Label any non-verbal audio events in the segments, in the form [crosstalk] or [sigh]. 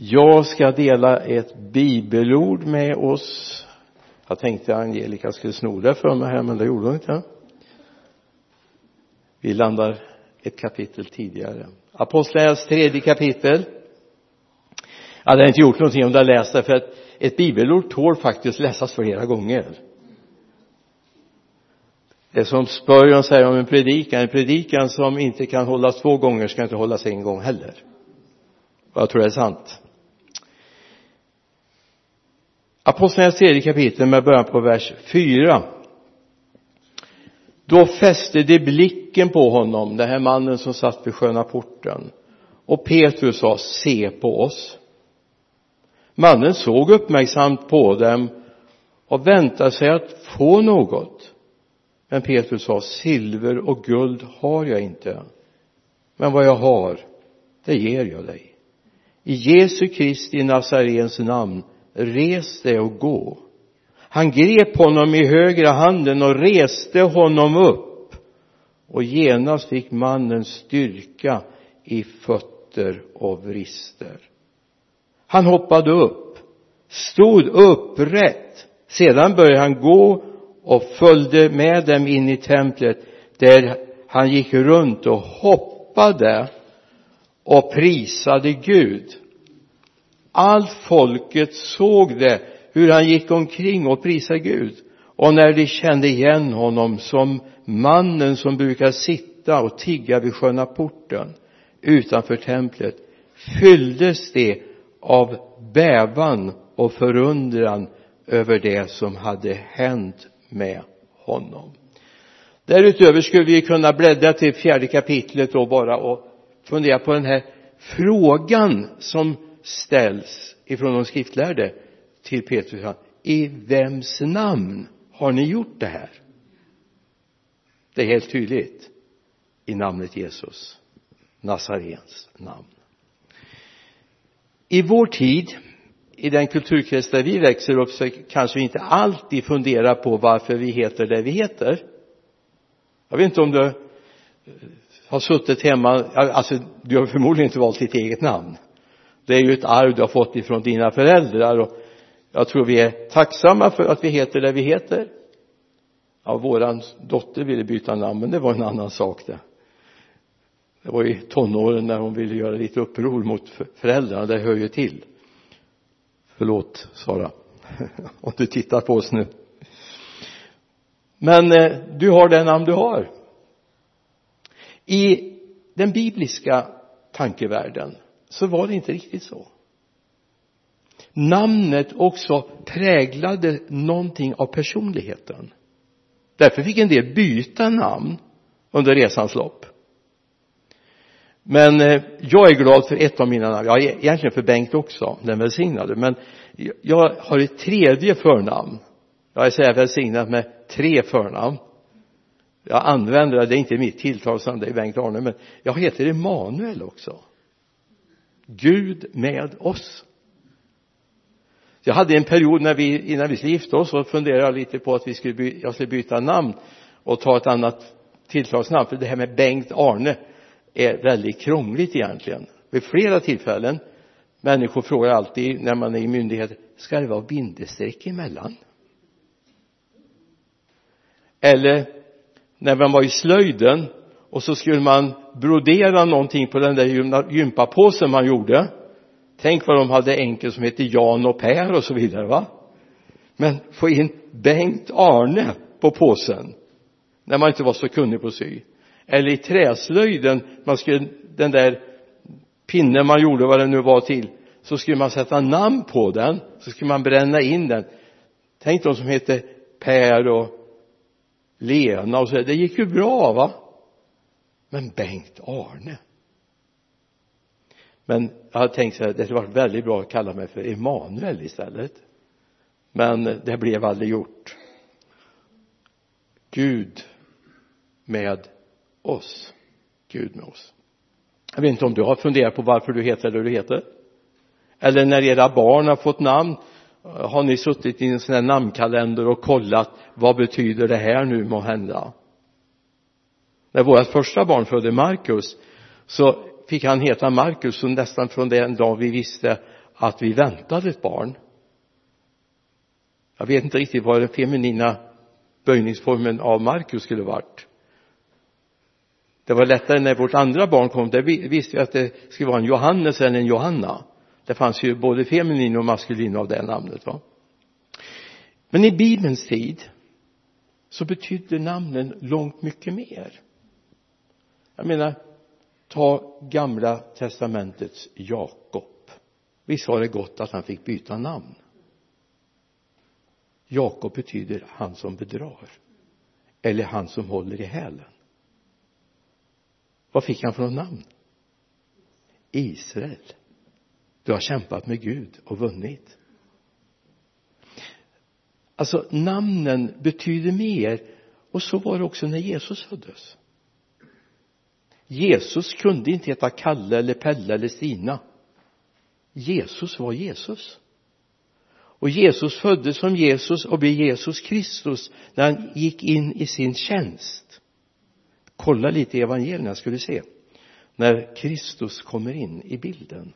Jag ska dela ett bibelord med oss. Jag tänkte Angelica skulle sno det för mig här men det gjorde hon inte. Vi landar ett kapitel tidigare. Apostlagärningarnas tredje kapitel. Jag hade inte gjort någonting om du läst det för att ett bibelord tål faktiskt läsas flera gånger. Det är som Spurgeon säger om en predikan. En predikan som inte kan hållas två gånger ska inte hållas en gång heller. Och jag tror det är sant. Apostlagärningarna tredje kapitel med början på vers 4 då fäste de blicken på honom den här mannen som satt vid sköna porten. Och Petrus sa se på oss. Mannen såg uppmärksamt på dem och väntade sig att få något. Men Petrus sa silver och guld har jag inte men vad jag har det ger jag dig. I Jesu Kristi Nazarens namn res dig och gå. Han grep honom i högra handen och reste honom upp. Och genast fick mannen styrka i fötter och vrister. Han hoppade upp stod upprätt. Sedan började han gå och följde med dem in i templet där han gick runt och hoppade och prisade Gud allt folket såg det hur han gick omkring och prisade Gud. Och när de kände igen honom som mannen som brukar sitta och tigga vid sköna porten utanför templet fylldes de av bävan och förundran över det som hade hänt med honom. Därutöver skulle vi kunna bläddra till fjärde kapitlet och bara och fundera på den här frågan som ställs ifrån de skriftlärde till Petrus. I vems namn har ni gjort det här? Det är helt tydligt. I namnet Jesus Nazarens namn. I vår tid i den kulturkrets där vi växer upp så kanske vi inte alltid funderar på varför vi heter det vi heter. Jag vet inte om du har suttit hemma alltså du har förmodligen inte valt ditt eget namn det är ju ett arv du har fått ifrån dina föräldrar och jag tror vi är tacksamma för att vi heter det vi heter. Ja våran dotter ville byta namn men det var en annan sak det. Det var i tonåren när hon ville göra lite uppror mot föräldrarna det hör ju till. Förlåt Sara [laughs] om du tittar på oss nu. Men eh, du har det namn du har. I den bibliska tankevärlden så var det inte riktigt så. Namnet också präglade någonting av personligheten. Därför fick en del byta namn under resans lopp. Men eh, jag är glad för ett av mina namn, ja e-, egentligen för Bengt också, den välsignade. Men jag har ett tredje förnamn. Jag är så här välsignad med tre förnamn. Jag använder det, det är inte mitt tilltalsnamn, det är Bengt Arne men jag heter Emanuel också. Gud med oss jag hade en period när vi, innan vi skulle gifta oss så funderade jag lite på att vi skulle by, jag skulle byta namn och ta ett annat tillslagsnamn. för det här med Bengt Arne är väldigt krångligt egentligen vid flera tillfällen människor frågar alltid när man är i myndighet ska det vara bindestreck emellan eller när man var i slöjden och så skulle man brodera någonting på den där gympapåsen man gjorde. Tänk vad de hade enkel som hette Jan och Per och så vidare va? Men få in Bengt Arne på påsen när man inte var så kunnig på sy. Eller i träslöjden man skulle den där pinnen man gjorde vad det nu var till så skulle man sätta namn på den så skulle man bränna in den. Tänk de som hette Per och Lena och så det gick ju bra va? Men Bengt Arne. Men jag hade tänkt så här det hade varit väldigt bra att kalla mig för Emanuel istället. Men det blev aldrig gjort. Gud med oss. Gud med oss. Jag vet inte om du har funderat på varför du heter det du heter. Eller när era barn har fått namn har ni suttit i en sån här namnkalender och kollat vad betyder det här nu må hända? När vårt första barn födde Markus så fick han heta Markus och nästan från den dag vi visste att vi väntade ett barn. Jag vet inte riktigt vad den feminina böjningsformen av Markus skulle varit. Det var lättare när vårt andra barn kom. Där visste vi att det skulle vara en Johannes eller en Johanna. Det fanns ju både feminin och maskulin av det namnet va? Men i bibelns tid så betydde namnen långt mycket mer jag menar ta gamla testamentets Jakob. Visst var det gott att han fick byta namn? Jakob betyder han som bedrar eller han som håller i hälen. Vad fick han för något namn? Israel. Du har kämpat med Gud och vunnit. Alltså namnen betyder mer och så var det också när Jesus föddes. Jesus kunde inte heta Kalle eller Pelle eller Stina. Jesus var Jesus. Och Jesus föddes som Jesus och blev Jesus Kristus när han gick in i sin tjänst. Kolla lite i evangelierna ska du se. När Kristus kommer in i bilden.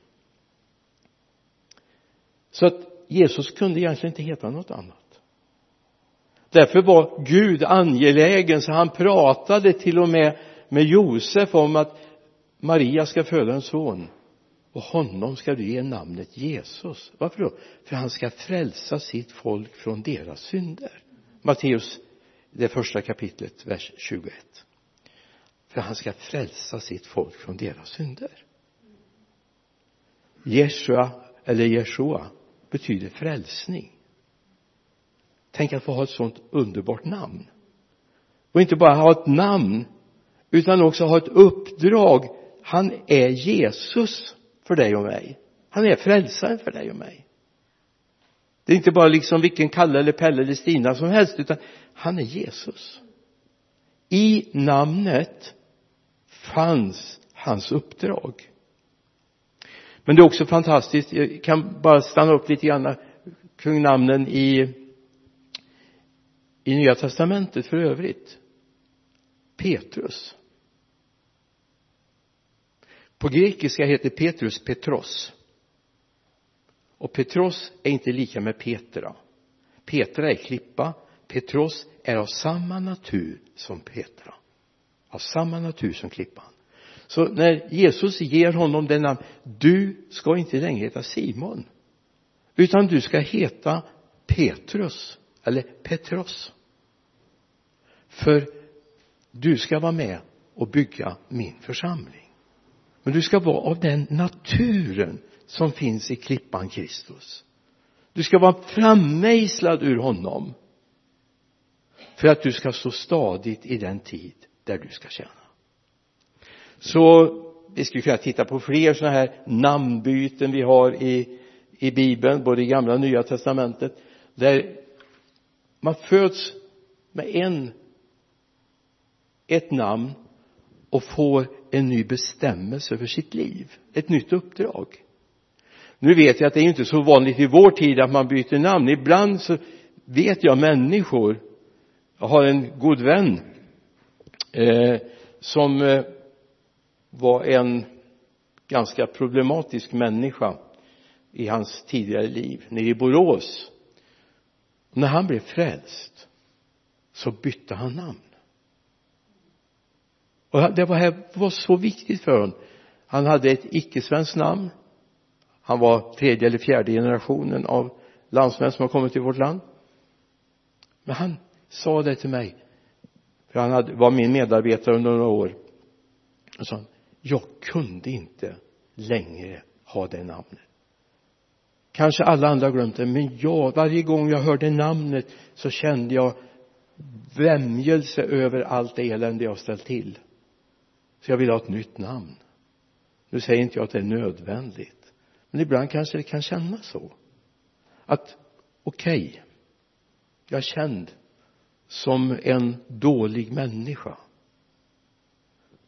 Så att Jesus kunde egentligen inte heta något annat. Därför var Gud angelägen så han pratade till och med med Josef om att Maria ska föda en son och honom ska du ge namnet Jesus. Varför då? För han ska frälsa sitt folk från deras synder. Matteus det första kapitlet vers 21 för han ska frälsa sitt folk från deras synder. Jeshua eller Jeshua betyder frälsning. Tänk att få ha ett sånt underbart namn. Och inte bara ha ett namn utan också ha ett uppdrag. Han är Jesus för dig och mig. Han är frälsaren för dig och mig. Det är inte bara liksom vilken Kalle eller Pelle eller Stina som helst utan han är Jesus. I namnet fanns hans uppdrag. Men det är också fantastiskt jag kan bara stanna upp lite grann kring namnen i i nya testamentet för övrigt. Petrus på grekiska heter Petrus Petros. Och Petros är inte lika med Petra. Petra är klippa. Petros är av samma natur som Petra. Av samma natur som klippan. Så när Jesus ger honom den namn du ska inte längre heta Simon utan du ska heta Petrus eller Petros. För du ska vara med och bygga min församling men du ska vara av den naturen som finns i klippan Kristus. Du ska vara frammejslad ur honom för att du ska stå stadigt i den tid där du ska tjäna. Så vi skulle kunna titta på fler sådana här namnbyten vi har i i bibeln både i gamla och nya testamentet där man föds med en ett namn och får en ny bestämmelse för sitt liv. Ett nytt uppdrag. Nu vet jag att det är inte så vanligt i vår tid att man byter namn. Ibland så vet jag människor. Jag har en god vän eh, som eh, var en ganska problematisk människa i hans tidigare liv nere i Borås. När han blev frälst så bytte han namn och det var, här var så viktigt för honom. Han hade ett icke-svenskt namn. Han var tredje eller fjärde generationen av landsmän som har kommit till vårt land. Men han sa det till mig för han hade, var min medarbetare under några år. Och sa jag kunde inte längre ha det namnet. Kanske alla andra har glömt det men jag varje gång jag hörde namnet så kände jag vämjelse över allt elände jag ställt till så jag vill ha ett nytt namn. Nu säger inte jag att det är nödvändigt men ibland kanske det kan kännas så. Att okej okay, jag är känd som en dålig människa.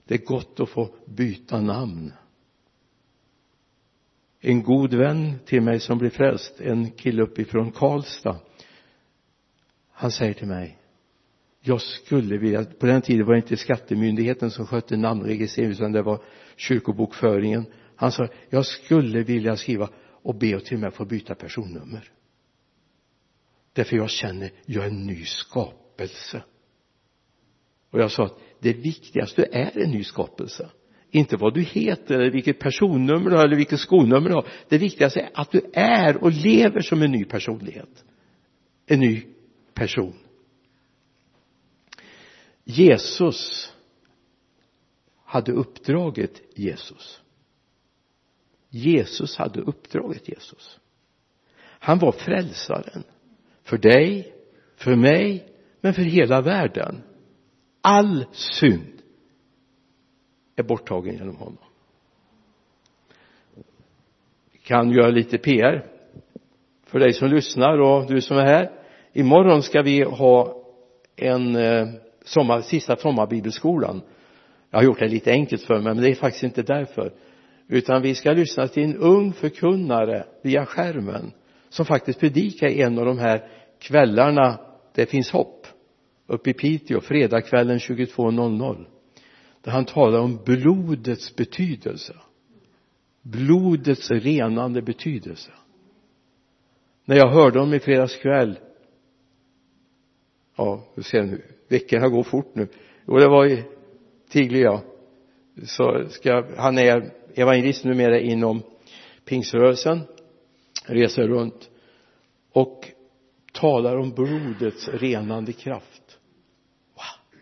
Det är gott att få byta namn. En god vän till mig som blev frälst en kille uppifrån Karlstad han säger till mig jag skulle vilja, på den tiden var det inte skattemyndigheten som skötte namnregistrering utan det var kyrkobokföringen. Han sa jag skulle vilja skriva och be och till och med få byta personnummer. Därför jag känner jag är en ny skapelse. Och jag sa att det viktigaste är en ny skapelse. Inte vad du heter eller vilket personnummer du har eller vilket skonummer du har. Det viktigaste är att du är och lever som en ny personlighet. En ny person. Jesus hade uppdraget Jesus. Jesus hade uppdraget Jesus. Han var frälsaren för dig för mig men för hela världen. All synd är borttagen genom honom. Vi kan göra lite PR för dig som lyssnar och du som är här. Imorgon ska vi ha en eh, sommar, sista sommarbibelskolan. Jag har gjort det lite enkelt för mig men det är faktiskt inte därför. Utan vi ska lyssna till en ung förkunnare via skärmen som faktiskt predikar en av de här kvällarna det finns hopp. Uppe i Piteå fredagskvällen 22.00 där han talar om blodets betydelse. Blodets renande betydelse. När jag hörde honom i fredags kväll ja, hur ser nu veckorna går fort nu. Och det var i Tiglia så ska han är evangelist numera inom pingsrörelsen reser runt och talar om blodets renande kraft. Wow.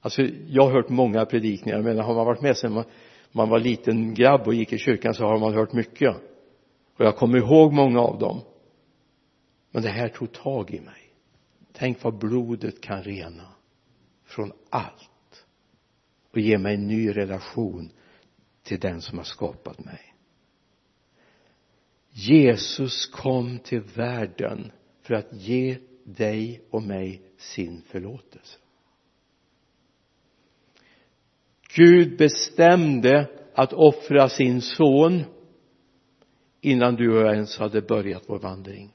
alltså jag har hört många predikningar men har man varit med sedan man, man var liten grabb och gick i kyrkan så har man hört mycket. Och jag kommer ihåg många av dem. Men det här tog tag i mig tänk vad blodet kan rena från allt och ge mig en ny relation till den som har skapat mig. Jesus kom till världen för att ge dig och mig sin förlåtelse. Gud bestämde att offra sin son innan du och jag ens hade börjat vår vandring.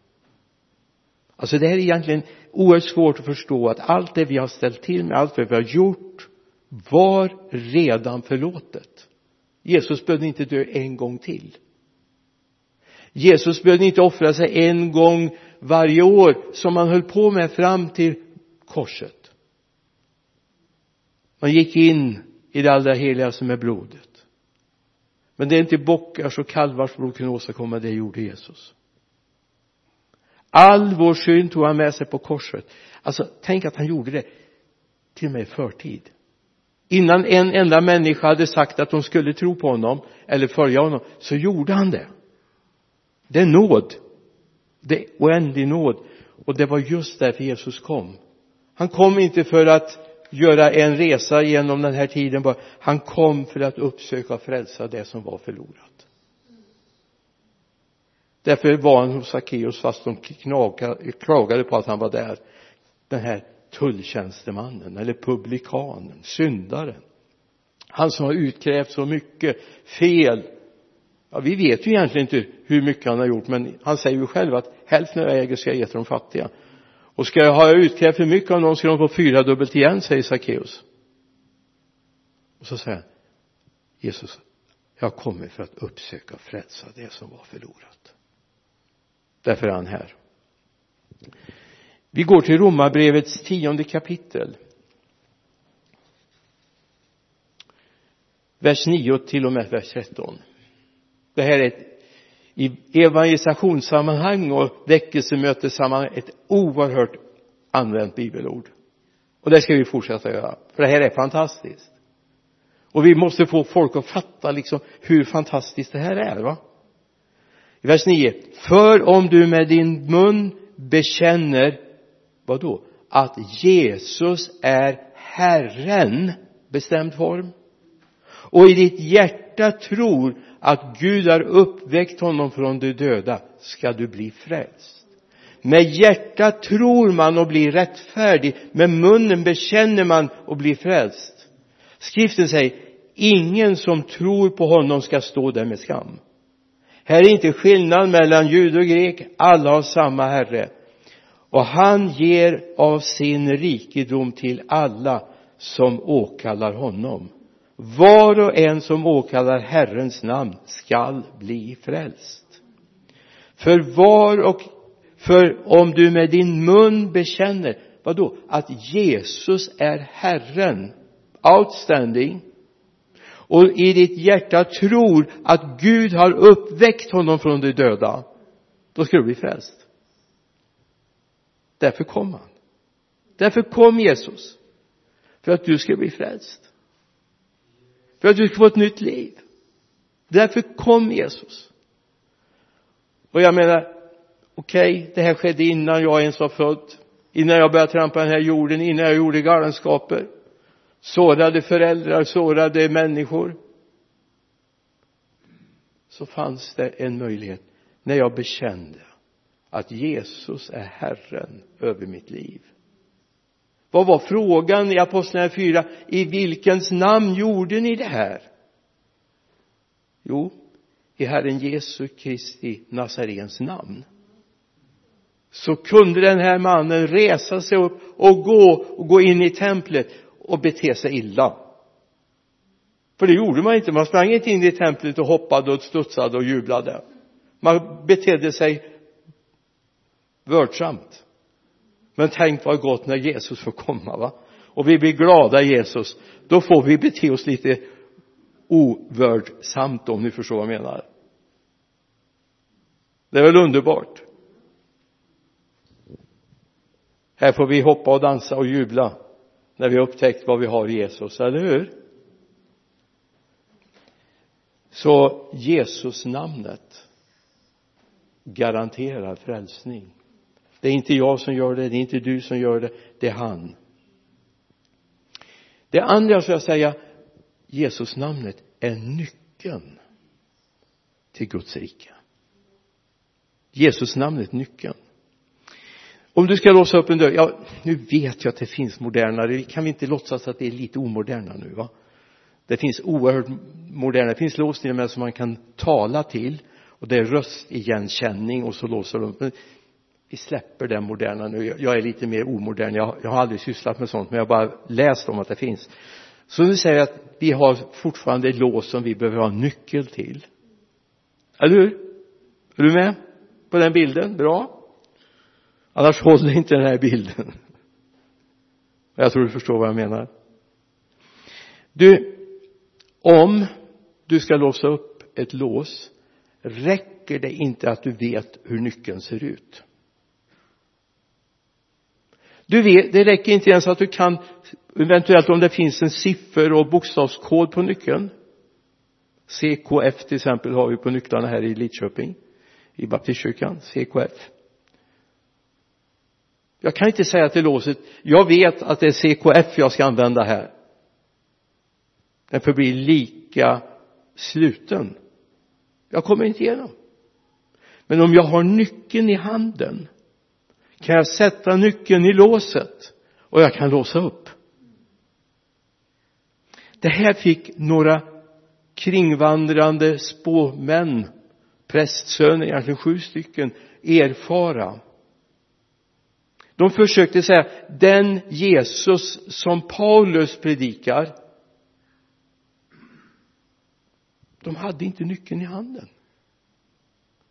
Alltså det här är egentligen oerhört svårt att förstå att allt det vi har ställt till med, allt det vi har gjort var redan förlåtet. Jesus behövde inte dö en gång till. Jesus behövde inte offra sig en gång varje år som han höll på med fram till korset. Man gick in i det allra heligaste med blodet. Men det är inte bockars och kalvars blod kunde åstadkomma det gjorde Jesus all vår synd tog han med sig på korset. Alltså tänk att han gjorde det till och med i förtid. Innan en enda människa hade sagt att de skulle tro på honom eller följa honom så gjorde han det. Det är nåd. Det är oändlig nåd. Och det var just därför Jesus kom. Han kom inte för att göra en resa genom den här tiden bara. Han kom för att uppsöka och frälsa det som var förlorat därför var han hos Sackeus fast de klagade på att han var där. Den här tulltjänstemannen eller publikanen, syndaren. Han som har utkrävt så mycket fel. Ja, vi vet ju egentligen inte hur mycket han har gjort men han säger ju själv att hälften av jag äger ska jag ge till de fattiga. Och ska jag ha utkrävt för mycket av någon ska de få fyra dubbelt igen säger Sackeus och så säger han Jesus jag har kommit för att uppsöka och frälsa det som var förlorat därför är han här. Vi går till romarbrevets tionde kapitel. Vers 9 till och med vers 13 det här är ett i evangelisationssammanhang och väckelsemötessammanhang ett oerhört använt bibelord. Och det ska vi fortsätta göra för det här är fantastiskt. Och vi måste få folk att fatta liksom hur fantastiskt det här är va? Vers 9 för om du med din mun bekänner vad då att Jesus är Herren bestämd form. Och i ditt hjärta tror att Gud har uppväckt honom från de döda ska du bli frälst. Med hjärtat tror man och blir rättfärdig med munnen bekänner man och blir frälst. Skriften säger ingen som tror på honom ska stå där med skam här är inte skillnad mellan jud och grek. Alla har samma herre. Och han ger av sin rikedom till alla som åkallar honom. Var och en som åkallar Herrens namn skall bli frälst. För var och för om du med din mun bekänner vadå? Att Jesus är Herren. Outstanding och i ditt hjärta tror att Gud har uppväckt honom från de döda då ska du bli frälst. Därför kom han. Därför kom Jesus. För att du ska bli frälst. För att du ska få ett nytt liv. Därför kom Jesus. Och jag menar okej okay, det här skedde innan jag ens var född. Innan jag började trampa den här jorden innan jag gjorde galenskaper sårade föräldrar sårade människor. Så fanns det en möjlighet när jag bekände att Jesus är Herren över mitt liv. Vad var frågan i Apostlagärningarna 4 i vilkens namn gjorde ni det här? Jo i Herren Jesu Kristi Nazarens namn. Så kunde den här mannen resa sig upp och gå och gå in i templet och bete sig illa. För det gjorde man inte. Man sprang inte in i templet och hoppade och studsade och jublade. Man betedde sig vördsamt. Men tänk vad gott när Jesus får komma va? Och vi blir glada i Jesus. Då får vi bete oss lite ovördsamt om ni förstår vad jag menar. Det är väl underbart? Här får vi hoppa och dansa och jubla när vi har upptäckt vad vi har i Jesus, eller hur? Så Jesus namnet garanterar frälsning. Det är inte jag som gör det, det är inte du som gör det, det är han. Det andra ska jag säga Jesus namnet är nyckeln till Guds rike. Jesus namnet nyckeln om du ska låsa upp en dörr, ja nu vet jag att det finns modernare, kan vi inte låtsas att det är lite omoderna nu va? Det finns oerhört moderna, det finns lås till och med som man kan tala till och det är röstigenkänning och så låser de upp vi släpper den moderna nu. Jag är lite mer omodern. Jag, jag har aldrig sysslat med sånt men jag har bara läst om att det finns. Så nu säger jag att vi har fortfarande lås som vi behöver ha nyckel till. Eller hur? Är du med på den bilden? Bra annars håller inte den här bilden. Jag tror du förstår vad jag menar. Du om du ska låsa upp ett lås räcker det inte att du vet hur nyckeln ser ut? Du vet, det räcker inte ens att du kan eventuellt om det finns en siffer och bokstavskod på nyckeln. CKF till exempel har vi på nycklarna här i Lidköping i baptistkyrkan, CKF jag kan inte säga till låset jag vet att det är CKF jag ska använda här. Den förblir lika sluten. Jag kommer inte igenom. Men om jag har nyckeln i handen kan jag sätta nyckeln i låset och jag kan låsa upp. Det här fick några kringvandrande spåmän prästsöner, egentligen sju stycken, erfara de försökte säga den Jesus som Paulus predikar de hade inte nyckeln i handen.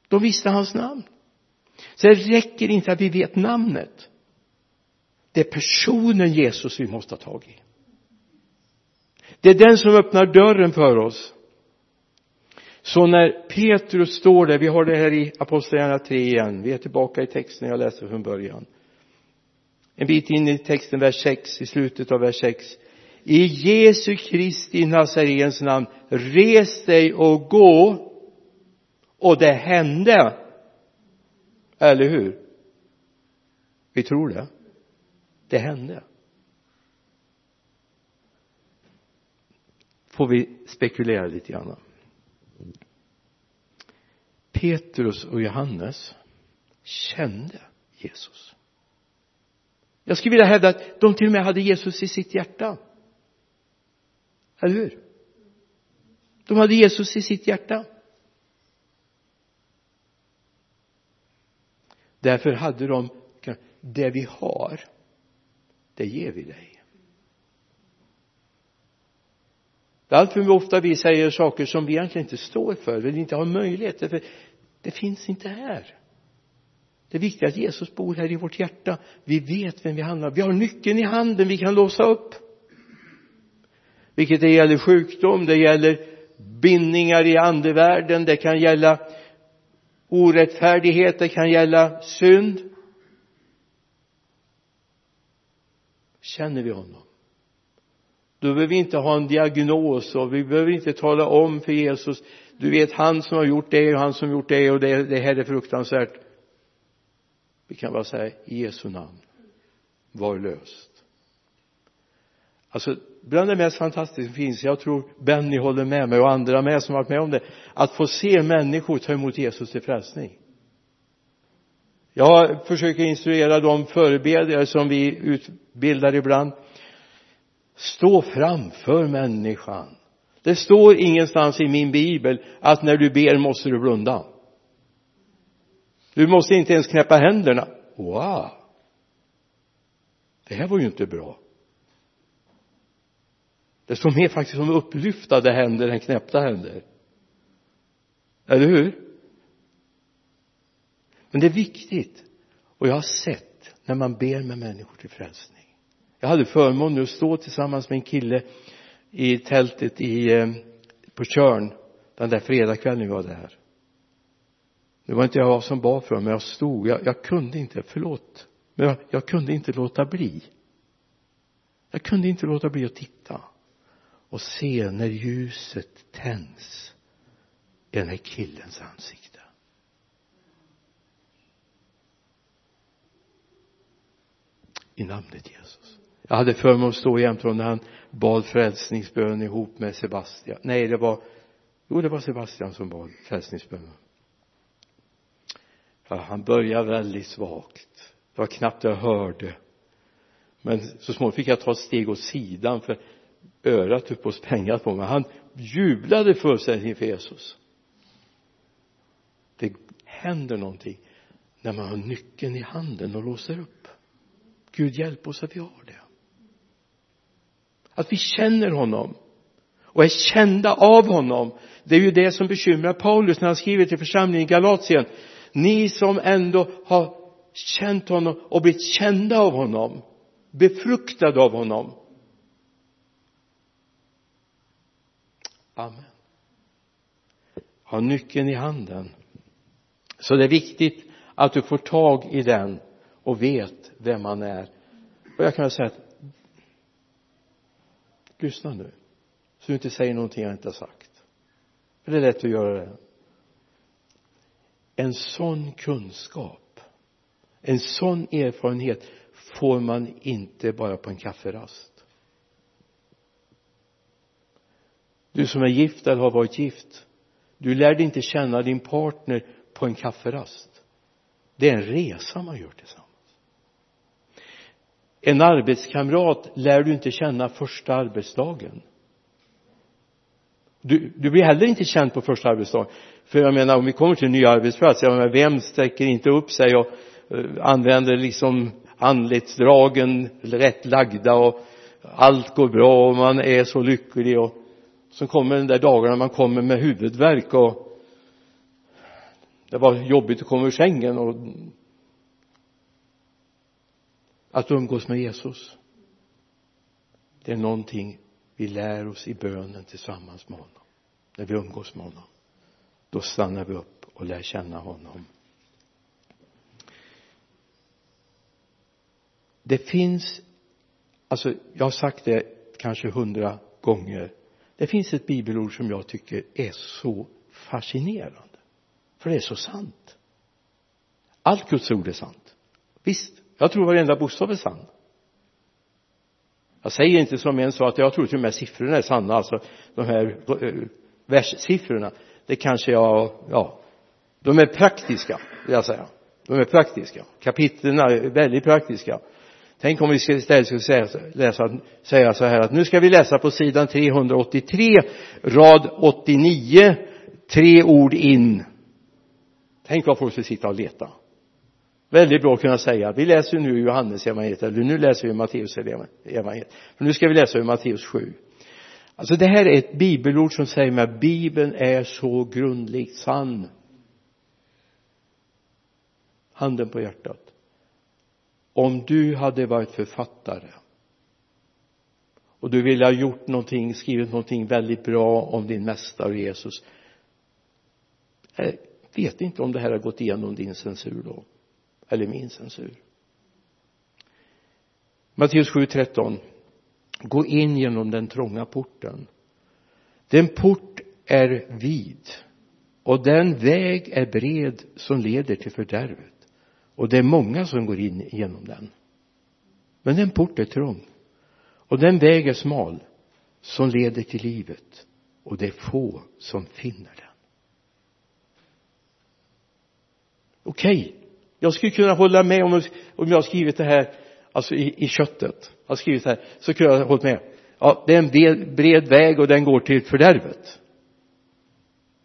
De visste hans namn. Så det räcker inte att vi vet namnet. Det är personen Jesus vi måste ha tag i. Det är den som öppnar dörren för oss. Så när Petrus står där, vi har det här i Apostlagärningarna 3 igen, vi är tillbaka i texten jag läste från början en bit in i texten, vers 6, i slutet av vers 6 i Jesu Kristi Nazarens namn res dig och gå. Och det hände. Eller hur? Vi tror det. Det hände. Får vi spekulera lite grann? Petrus och Johannes kände Jesus jag skulle vilja hävda att de till och med hade Jesus i sitt hjärta. Eller hur? De hade Jesus i sitt hjärta. Därför hade de det vi har det ger vi dig. Det allt för ofta vi säger saker som vi egentligen inte står för, vi inte har möjlighet för. Det finns inte här det är viktigt att Jesus bor här i vårt hjärta. Vi vet vem vi handlar vi har nyckeln i handen vi kan låsa upp. Vilket det gäller sjukdom det gäller bindningar i andevärlden det kan gälla orättfärdighet det kan gälla synd. Känner vi honom? Då behöver vi inte ha en diagnos och vi behöver inte tala om för Jesus du vet han som har gjort det och han som har gjort det och det, det här är fruktansvärt vi kan bara säga i Jesu namn var löst. Alltså bland det mest fantastiska som finns jag tror Benny håller med mig och andra med som varit med om det att få se människor ta emot Jesus till frälsning. Jag försöker instruera de förebedjare som vi utbildar ibland. Stå framför människan. Det står ingenstans i min bibel att när du ber måste du blunda du måste inte ens knäppa händerna. Wow. Det här var ju inte bra. Det står mer faktiskt om upplyftade händer än knäppta händer. Eller hur? Men det är viktigt. Och jag har sett när man ber med människor till frälsning. Jag hade förmånen att stå tillsammans med en kille i tältet i, eh, på Tjörn den där fredagskvällen vi var där det var inte jag som bad för dem men jag stod jag, jag kunde inte förlåt. Men jag, jag kunde inte låta bli. Jag kunde inte låta bli att titta och se när ljuset tänds i den här killens ansikte. I namnet Jesus. Jag hade för mig att stå jämte honom när han bad frälsningsbön ihop med Sebastian. Nej det var jo det var Sebastian som bad frälsningsbönen ja, han började väldigt svagt. Det var knappt jag hörde. Men så småningom fick jag ta ett steg åt sidan för örat höll på att sprängas på mig. Han jublade fullständigt inför Jesus. Det händer någonting när man har nyckeln i handen och låser upp. Gud hjälp oss att vi har det. Att vi känner honom och är kända av honom det är ju det som bekymrar Paulus när han skriver till församlingen i Galatien ni som ändå har känt honom och blivit kända av honom befruktade av honom. Amen. Ha nyckeln i handen. Så det är viktigt att du får tag i den och vet vem man är. Och jag kan säga att lyssna nu så du inte säger någonting jag inte har sagt. För det är lätt att göra det en sån kunskap en sån erfarenhet får man inte bara på en kafferast. Du som är gift eller har varit gift du lärde inte känna din partner på en kafferast. Det är en resa man gör tillsammans. En arbetskamrat lär du inte känna första arbetsdagen du, du blir heller inte känd på första arbetsdagen. För jag menar om vi kommer till en ny arbetsplats jag menar vem sträcker inte upp sig och uh, använder liksom anletsdragen rätt lagda och allt går bra och man är så lycklig och så kommer den där dagarna man kommer med huvudvärk och det var jobbigt att komma ur sängen och att umgås med Jesus. Det är någonting vi lär oss i bönen tillsammans med honom. När vi umgås med honom då stannar vi upp och lär känna honom. Det finns alltså jag har sagt det kanske hundra gånger. Det finns ett bibelord som jag tycker är så fascinerande. För det är så sant. Allt Guds ord är sant. Visst jag tror varenda bokstav är sann jag säger inte som en sa att jag tror till och med siffrorna är sanna alltså de här eh, verssiffrorna det kanske jag ja. De är praktiska vill jag säga. De är praktiska. Kapitlen är väldigt praktiska. Tänk om vi istället skulle säga, läsa, säga så här att nu ska vi läsa på sidan 383 rad 89 tre ord in. Tänk vad folk skulle sitta och leta väldigt bra att kunna säga. Vi läser nu Johannes evangeliet. Eller nu läser vi Matteus evangeliet. För nu ska vi läsa ur Matteus 7 alltså det här är ett bibelord som säger mig att bibeln är så grundligt sann. Handen på hjärtat. Om du hade varit författare och du ville ha gjort någonting, skrivit någonting väldigt bra om din mästare Jesus jag vet inte om det här har gått igenom din censur då eller min censur. Matteus 7.13 gå in genom den trånga porten. Den port är vid och den väg är bred som leder till fördärvet. Och det är många som går in genom den. Men den port är trång och den väg är smal som leder till livet och det är få som finner den. Okej. okay jag skulle kunna hålla med om, om jag har skrivit det här alltså i, i köttet. Har skrivit det här så kunde jag ha hållit med. Ja det är en bred väg och den går till fördärvet.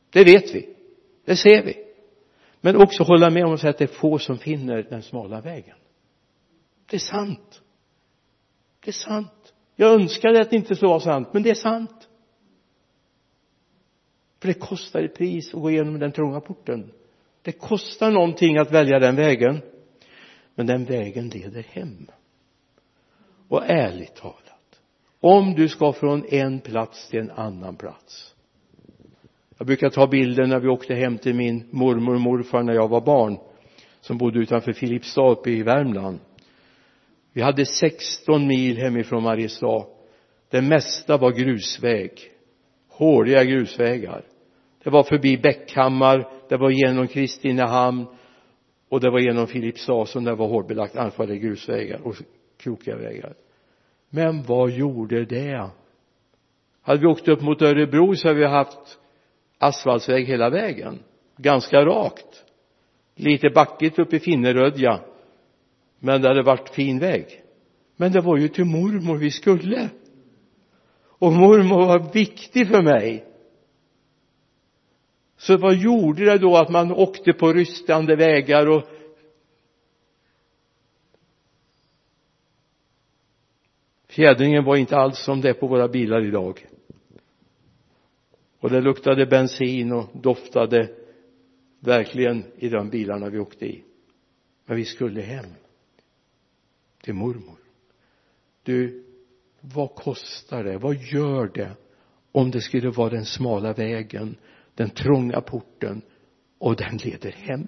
Det vet vi. Det ser vi. Men också hålla med om att säga att det är få som finner den smala vägen. Det är sant. Det är sant. Jag önskade att det inte skulle vara sant men det är sant. För det kostar ett pris att gå igenom den trånga porten det kostar någonting att välja den vägen. Men den vägen leder hem. Och ärligt talat om du ska från en plats till en annan plats. Jag brukar ta bilden när vi åkte hem till min mormor och morfar när jag var barn som bodde utanför Filipstad uppe i Värmland. Vi hade 16 mil hemifrån Mariestad. Det mesta var grusväg. Håriga grusvägar. Det var förbi Bäckhammar det var genom Kristinehamn och det var genom Filipstad som det var hårdbelagt annars var det grusvägar och krokiga vägar. Men vad gjorde det? Hade vi åkt upp mot Örebro så hade vi haft asfaltsväg hela vägen. Ganska rakt. Lite backigt uppe i Finnerödja. Men det hade varit fin väg. Men det var ju till mormor vi skulle. Och mormor var viktig för mig så vad gjorde det då att man åkte på rystande vägar och fjädringen var inte alls som det är på våra bilar idag. Och det luktade bensin och doftade verkligen i de bilarna vi åkte i. Men vi skulle hem. Till mormor. Du vad kostar det? Vad gör det om det skulle vara den smala vägen den trånga porten och den leder hem.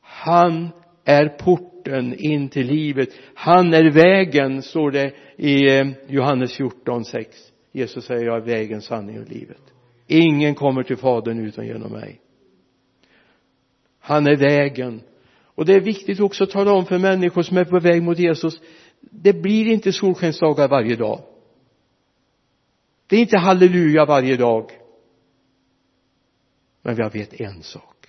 Han är porten in till livet. Han är vägen står det i eh, Johannes 14, 6 Jesus säger jag är vägen, sanningen och livet. Ingen kommer till fadern utan genom mig. Han är vägen. Och det är viktigt också att tala om för människor som är på väg mot Jesus. Det blir inte solskensdagar varje dag det är inte halleluja varje dag. Men jag vet en sak.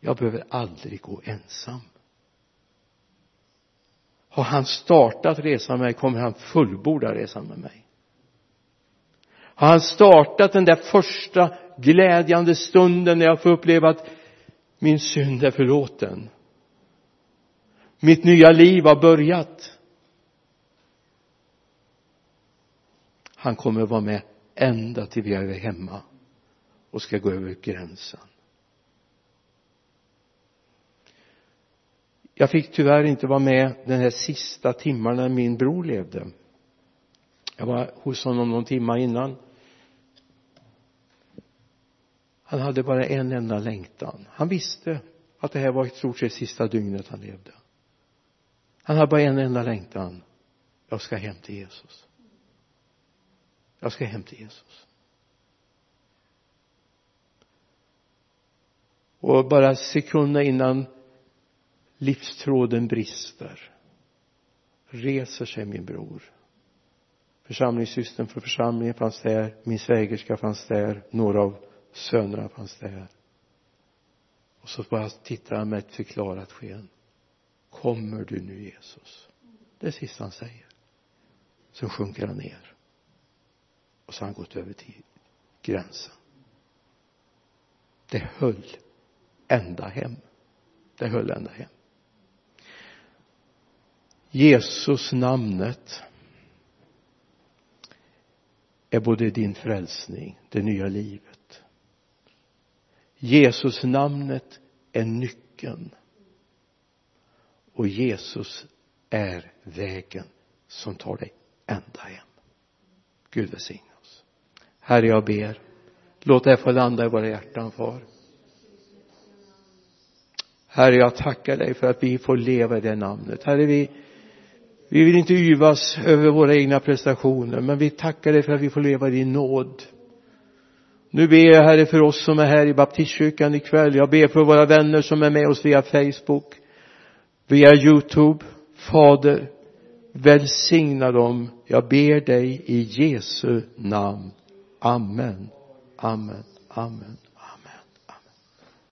Jag behöver aldrig gå ensam. Har han startat resan med mig kommer han fullborda resan med mig. Har han startat den där första glädjande stunden när jag får uppleva att min synd är förlåten? Mitt nya liv har börjat. Han kommer att vara med ända till vi är hemma och ska gå över gränsen. Jag fick tyvärr inte vara med den här sista timmarna när min bror levde. Jag var hos honom någon timma innan. Han hade bara en enda längtan. Han visste att det här var i stort sett sista dygnet han levde. Han hade bara en enda längtan. Jag ska hem till Jesus jag ska hem till Jesus. Och bara sekunder innan livstråden brister reser sig min bror. Församlingssystern för församlingen fanns där min svägerska fanns där några av sönerna fanns där. Och så bara tittar han med ett förklarat sken. Kommer du nu Jesus? Det är det sista han säger. Sen sjunker han ner och så har han gått över till gränsen det höll ända hem det höll ända hem Jesus namnet är både din frälsning, det nya livet. Jesus namnet är nyckeln. Och Jesus är vägen som tar dig ända hem. Gud välsigne. Herre, jag ber, låt det få landa i våra hjärtan, far. Herre, jag tackar dig för att vi får leva i det namnet. Herre, vi, vi vill inte yvas över våra egna prestationer, men vi tackar dig för att vi får leva i din nåd. Nu ber jag, Herre, för oss som är här i baptistkyrkan ikväll. Jag ber för våra vänner som är med oss via Facebook, via Youtube. Fader, välsigna dem. Jag ber dig i Jesu namn. Amen. Amen. Amen.